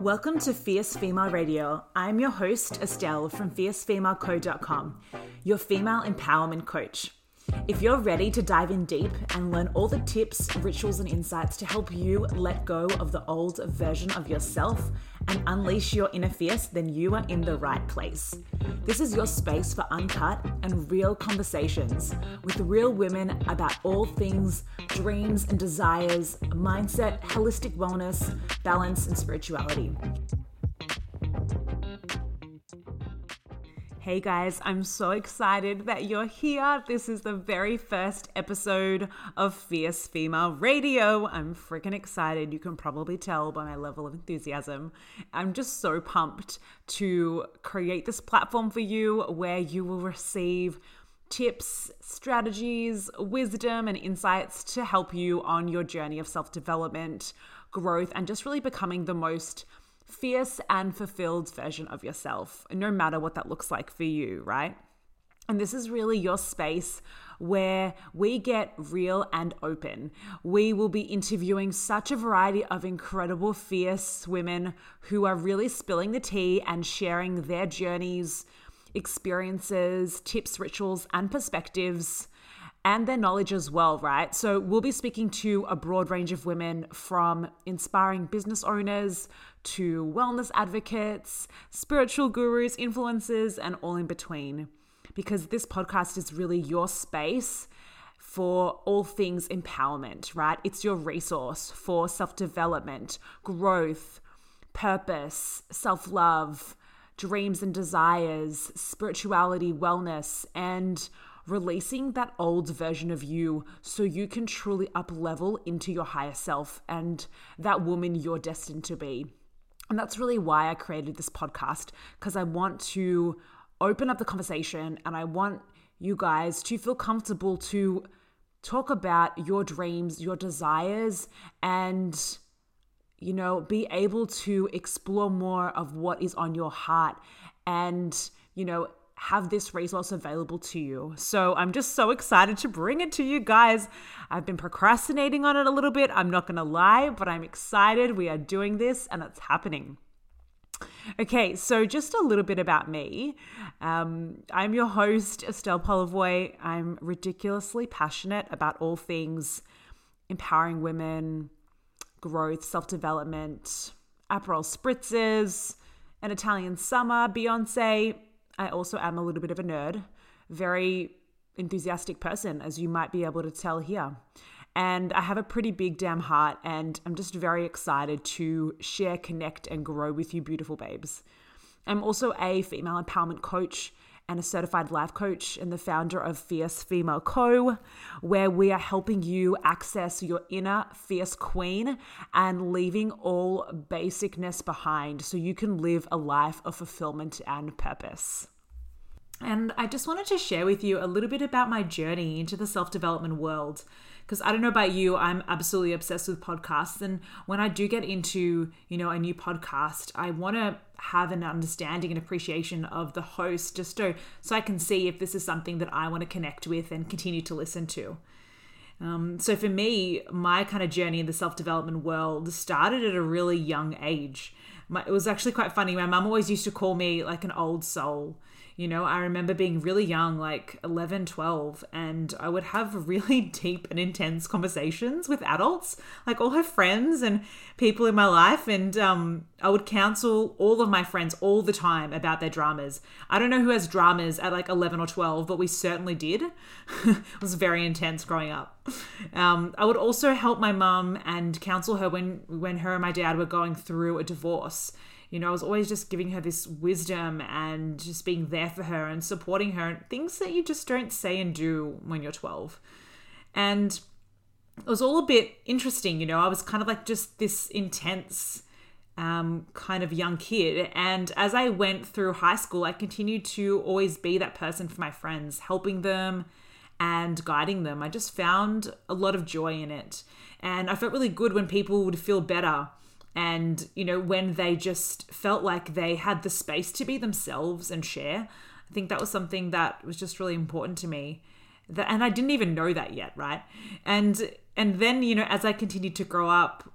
Welcome to Fierce Female Radio. I'm your host, Estelle from fiercefemaleco.com, your female empowerment coach. If you're ready to dive in deep and learn all the tips, rituals, and insights to help you let go of the old version of yourself and unleash your inner fierce, then you are in the right place. This is your space for uncut and real conversations with real women about all things dreams and desires, mindset, holistic wellness, balance, and spirituality. Hey guys, I'm so excited that you're here. This is the very first episode of Fierce Female Radio. I'm freaking excited. You can probably tell by my level of enthusiasm. I'm just so pumped to create this platform for you where you will receive tips, strategies, wisdom, and insights to help you on your journey of self development, growth, and just really becoming the most fierce and fulfilled version of yourself, no matter what that looks like for you, right? And this is really your space where we get real and open. We will be interviewing such a variety of incredible, fierce women who are really spilling the tea and sharing their journeys, experiences, tips, rituals, and perspectives and their knowledge as well, right? So, we'll be speaking to a broad range of women from inspiring business owners to wellness advocates, spiritual gurus, influencers, and all in between. Because this podcast is really your space for all things empowerment, right? It's your resource for self development, growth, purpose, self love, dreams and desires, spirituality, wellness, and releasing that old version of you so you can truly up level into your higher self and that woman you're destined to be. And that's really why I created this podcast because I want to open up the conversation and I want you guys to feel comfortable to talk about your dreams, your desires, and you know, be able to explore more of what is on your heart. And, you know, have this resource available to you. So I'm just so excited to bring it to you guys. I've been procrastinating on it a little bit, I'm not gonna lie, but I'm excited. We are doing this and it's happening. Okay, so just a little bit about me. Um, I'm your host, Estelle Polivoy. I'm ridiculously passionate about all things empowering women, growth, self development, Aperol spritzes, an Italian summer, Beyonce, I also am a little bit of a nerd, very enthusiastic person, as you might be able to tell here. And I have a pretty big damn heart, and I'm just very excited to share, connect, and grow with you, beautiful babes. I'm also a female empowerment coach and a certified life coach and the founder of Fierce Female Co., where we are helping you access your inner fierce queen and leaving all basicness behind so you can live a life of fulfillment and purpose. And I just wanted to share with you a little bit about my journey into the self development world because I don't know about you, I'm absolutely obsessed with podcasts. And when I do get into, you know, a new podcast, I want to have an understanding and appreciation of the host just so, so I can see if this is something that I want to connect with and continue to listen to. Um, so for me, my kind of journey in the self development world started at a really young age. My, it was actually quite funny. My mum always used to call me like an old soul you know, I remember being really young, like 11, 12, and I would have really deep and intense conversations with adults, like all her friends and people in my life. And um, I would counsel all of my friends all the time about their dramas. I don't know who has dramas at like 11 or 12, but we certainly did. it was very intense growing up. Um, I would also help my mum and counsel her when, when her and my dad were going through a divorce you know, I was always just giving her this wisdom and just being there for her and supporting her, and things that you just don't say and do when you're 12. And it was all a bit interesting, you know, I was kind of like just this intense um, kind of young kid. And as I went through high school, I continued to always be that person for my friends, helping them and guiding them. I just found a lot of joy in it. And I felt really good when people would feel better and you know when they just felt like they had the space to be themselves and share i think that was something that was just really important to me that, and i didn't even know that yet right and and then you know as i continued to grow up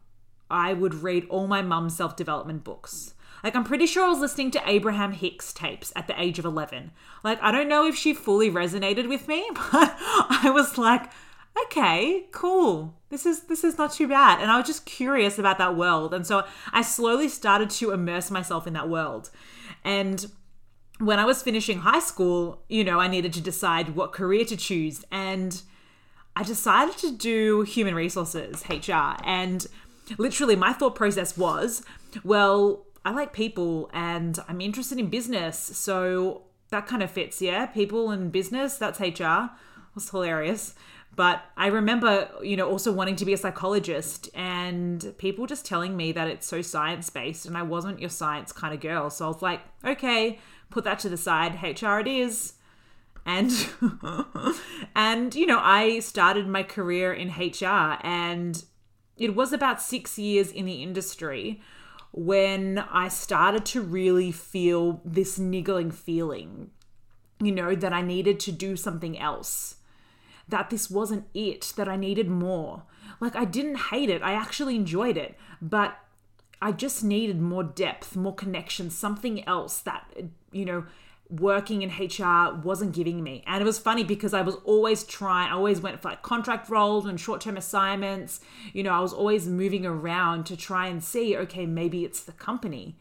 I would read all my mum's self development books. Like, I'm pretty sure I was listening to Abraham Hicks tapes at the age of 11. Like, I don't know if she fully resonated with me, but I was like, okay, cool. This is this is not too bad. And I was just curious about that world. And so I slowly started to immerse myself in that world. And when I was finishing high school, you know, I needed to decide what career to choose. And I decided to do human resources, HR. And literally, my thought process was, well, I like people and I'm interested in business. So that kind of fits, yeah? People and business, that's HR. It was hilarious. But I remember, you know, also wanting to be a psychologist and people just telling me that it's so science based and I wasn't your science kind of girl. So I was like, okay, put that to the side. HR it is. And and you know, I started my career in HR and it was about 6 years in the industry when I started to really feel this niggling feeling, you know, that I needed to do something else, that this wasn't it, that I needed more. Like, I didn't hate it, I actually enjoyed it, but I just needed more depth, more connection, something else that, you know, working in HR wasn't giving me. And it was funny because I was always trying, I always went for like contract roles and short term assignments. You know, I was always moving around to try and see, okay, maybe it's the company.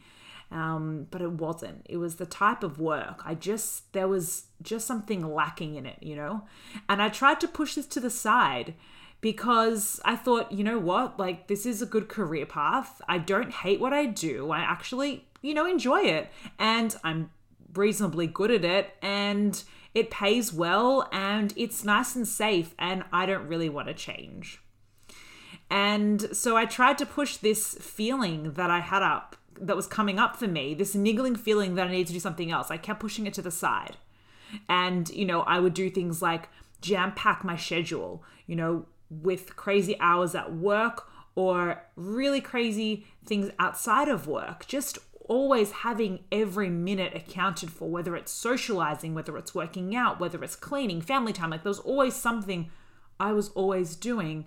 Um, but it wasn't. It was the type of work. I just, there was just something lacking in it, you know? And I tried to push this to the side because I thought, you know what, like this is a good career path. I don't hate what I do. I actually, you know, enjoy it. And I'm reasonably good at it and it pays well and it's nice and safe and I don't really want to change. And so I tried to push this feeling that I had up that was coming up for me, this niggling feeling that I need to do something else. I kept pushing it to the side. And, you know, I would do things like jam pack my schedule, you know, with crazy hours at work or really crazy things outside of work, just always having every minute accounted for, whether it's socializing, whether it's working out, whether it's cleaning, family time. Like there was always something I was always doing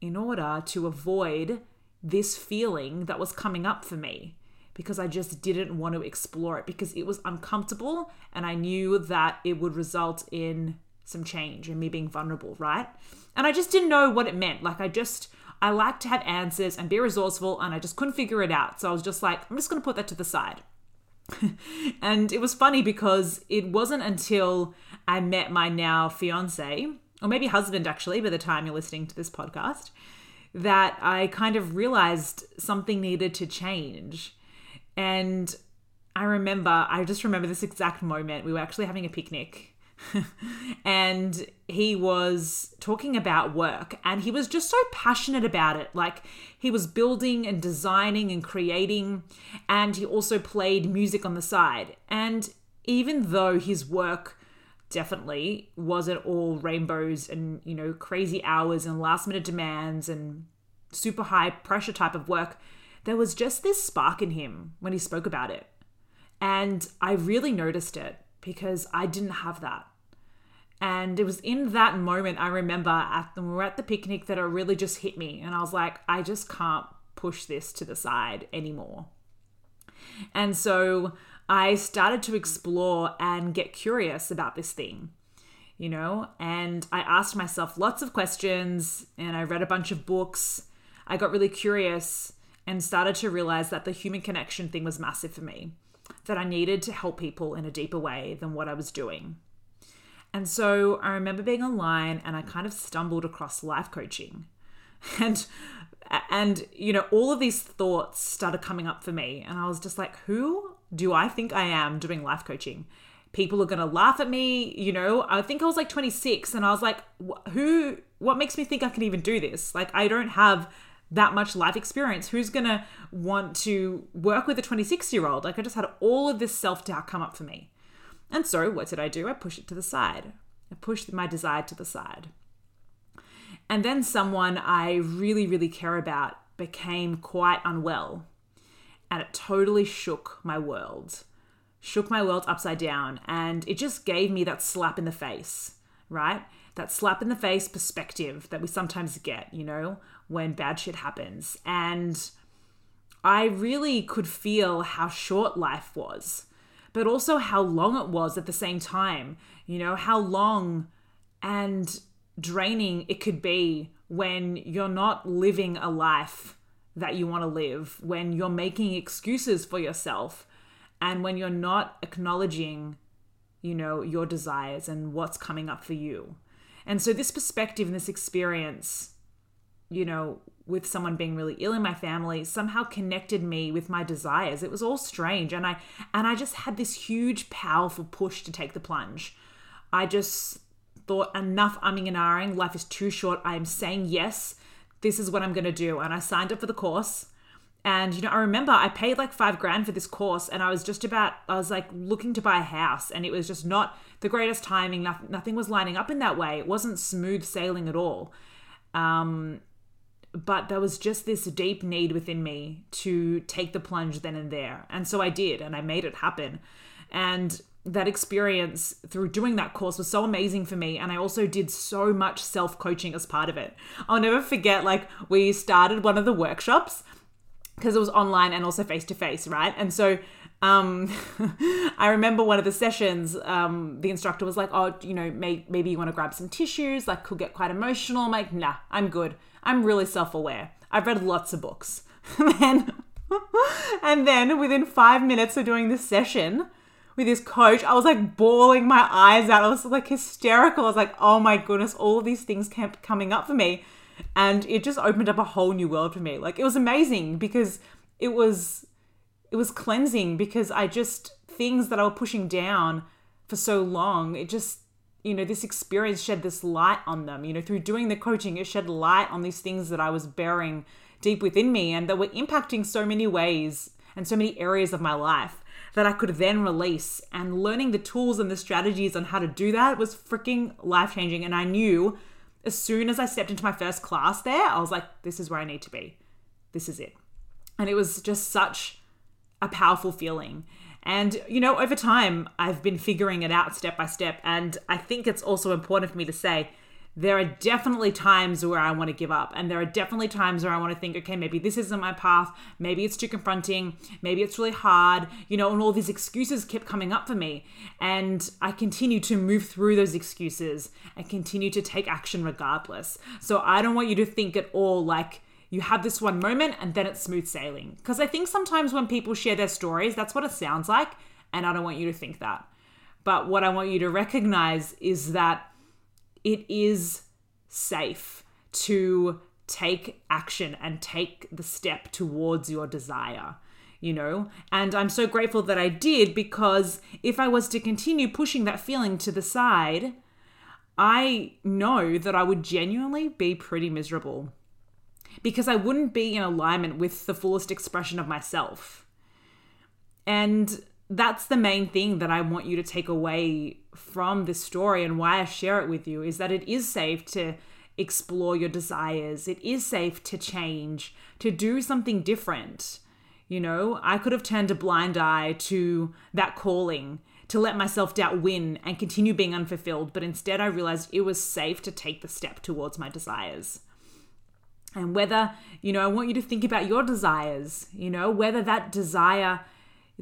in order to avoid this feeling that was coming up for me because I just didn't want to explore it because it was uncomfortable and I knew that it would result in some change and me being vulnerable, right? And I just didn't know what it meant. Like I just I like to have answers and be resourceful, and I just couldn't figure it out. So I was just like, I'm just going to put that to the side. and it was funny because it wasn't until I met my now fiance, or maybe husband actually, by the time you're listening to this podcast, that I kind of realized something needed to change. And I remember, I just remember this exact moment. We were actually having a picnic and he was talking about work and he was just so passionate about it. Like he was building and designing and creating, and he also played music on the side. And even though his work definitely wasn't all rainbows and, you know, crazy hours and last minute demands and super high pressure type of work, there was just this spark in him when he spoke about it. And I really noticed it because I didn't have that. And it was in that moment I remember at we were at the picnic that it really just hit me. And I was like, I just can't push this to the side anymore. And so I started to explore and get curious about this thing, you know, and I asked myself lots of questions and I read a bunch of books. I got really curious and started to realize that the human connection thing was massive for me, that I needed to help people in a deeper way than what I was doing. And so I remember being online and I kind of stumbled across life coaching. And and you know, all of these thoughts started coming up for me and I was just like, who do I think I am doing life coaching? People are going to laugh at me, you know. I think I was like 26 and I was like, who what makes me think I can even do this? Like I don't have that much life experience. Who's going to want to work with a 26 year old? Like, I just had all of this self doubt come up for me. And so, what did I do? I pushed it to the side. I pushed my desire to the side. And then someone I really, really care about became quite unwell. And it totally shook my world, shook my world upside down. And it just gave me that slap in the face, right? That slap in the face perspective that we sometimes get, you know, when bad shit happens. And I really could feel how short life was, but also how long it was at the same time. You know, how long and draining it could be when you're not living a life that you want to live, when you're making excuses for yourself, and when you're not acknowledging, you know, your desires and what's coming up for you. And so, this perspective and this experience, you know, with someone being really ill in my family somehow connected me with my desires. It was all strange and I and I just had this huge powerful push to take the plunge. I just thought enough umming and ahhing, life is too short. I am saying yes. This is what I'm going to do and I signed up for the course. And you know, I remember I paid like 5 grand for this course and I was just about I was like looking to buy a house and it was just not the greatest timing. Nothing, nothing was lining up in that way. It wasn't smooth sailing at all. Um, but there was just this deep need within me to take the plunge then and there. And so I did, and I made it happen. And that experience through doing that course was so amazing for me. And I also did so much self coaching as part of it. I'll never forget, like, we started one of the workshops because it was online and also face to face, right? And so um, I remember one of the sessions, um, the instructor was like, Oh, you know, may- maybe you want to grab some tissues, like, could get quite emotional. I'm like, Nah, I'm good. I'm really self aware. I've read lots of books. and, and then within five minutes of doing this session with this coach, I was like bawling my eyes out. I was like hysterical. I was like, oh my goodness, all of these things kept coming up for me. And it just opened up a whole new world for me. Like it was amazing because it was it was cleansing because I just things that I was pushing down for so long, it just you know, this experience shed this light on them. You know, through doing the coaching, it shed light on these things that I was bearing deep within me and that were impacting so many ways and so many areas of my life that I could then release. And learning the tools and the strategies on how to do that was freaking life changing. And I knew as soon as I stepped into my first class there, I was like, this is where I need to be. This is it. And it was just such a powerful feeling. And, you know, over time, I've been figuring it out step by step. And I think it's also important for me to say there are definitely times where I want to give up. And there are definitely times where I want to think, okay, maybe this isn't my path. Maybe it's too confronting. Maybe it's really hard. You know, and all these excuses kept coming up for me. And I continue to move through those excuses and continue to take action regardless. So I don't want you to think at all like, you have this one moment and then it's smooth sailing. Because I think sometimes when people share their stories, that's what it sounds like. And I don't want you to think that. But what I want you to recognize is that it is safe to take action and take the step towards your desire you know? And I'm so grateful that I did because if I was to continue pushing that feeling to the side, I know that I would genuinely be pretty miserable because I wouldn't be in alignment with the fullest expression of myself. And that's the main thing that I want you to take away from this story and why I share it with you is that it is safe to explore your desires. It is safe to change, to do something different. You know, I could have turned a blind eye to that calling, to let my self doubt win and continue being unfulfilled, but instead I realized it was safe to take the step towards my desires and whether you know i want you to think about your desires you know whether that desire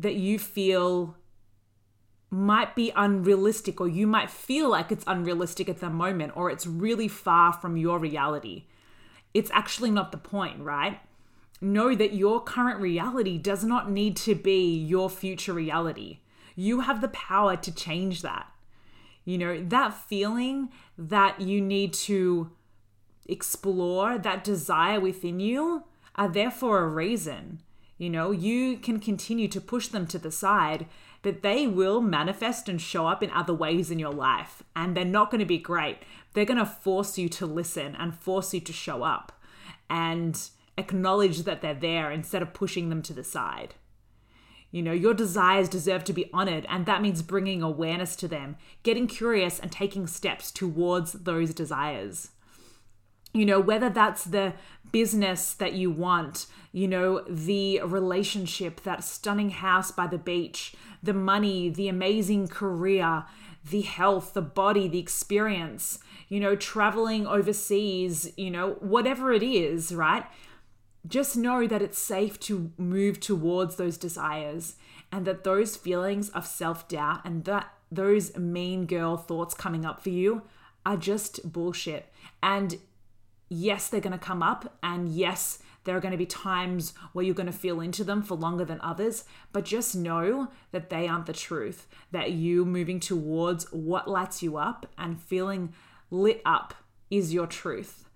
that you feel might be unrealistic or you might feel like it's unrealistic at the moment or it's really far from your reality. It's actually not the point right? Know that your current reality does not need to be your future reality. You have the power to change that. You know that feeling that you need to explore that desire within you are there for a reason. You know, you can continue to push them to the side, but they will manifest and show up in other ways in your life. And they're not going to be great. They're going to force you to listen and force you to show up and acknowledge that they're there instead of pushing them to the side. You know, your desires deserve to be honored, and that means bringing awareness to them, getting curious, and taking steps towards those desires you know, whether that's the business that you want, you know, the relationship, that stunning house by the beach, the money, the amazing career, the health, the body, the experience, you know, traveling overseas, you know, whatever it is, right? just know that it's safe to move towards those desires and that those feelings of self doubt and that those mean girl thoughts coming up for you are just bullshit. And yes, they're going to come up. And yes, there are going to be times where you're going to feel into them for longer than others, but just know that they aren't the truth. That you moving towards what lights you up and feeling lit up is your truth.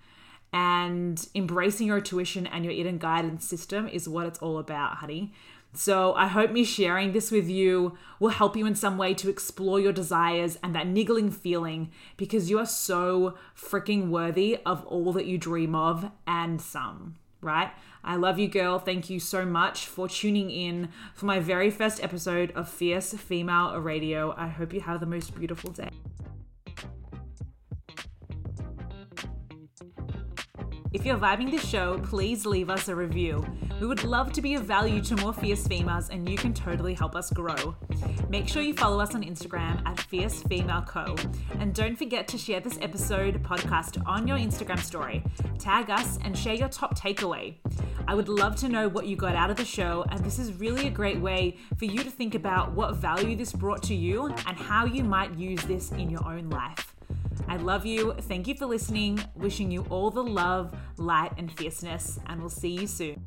And embracing your intuition and your inner guidance system is what it's all about, honey. So I hope me sharing this with you will help you in some way to explore your desires and that niggling feeling because you are so freaking worthy of all that you dream of and some, right? I love you, girl. Thank you so much for tuning in for my very first episode of Fierce Female Radio. I hope you have the most beautiful day. If you're vibing the show, please leave us a review. We would love to be of value to more fierce females, and you can totally help us grow. Make sure you follow us on Instagram at Fierce Female Co. And don't forget to share this episode podcast on your Instagram story. Tag us and share your top takeaway. I would love to know what you got out of the show, and this is really a great way for you to think about what value this brought to you and how you might use this in your own life. I love you. Thank you for listening. Wishing you all the love, light, and fierceness, and we'll see you soon.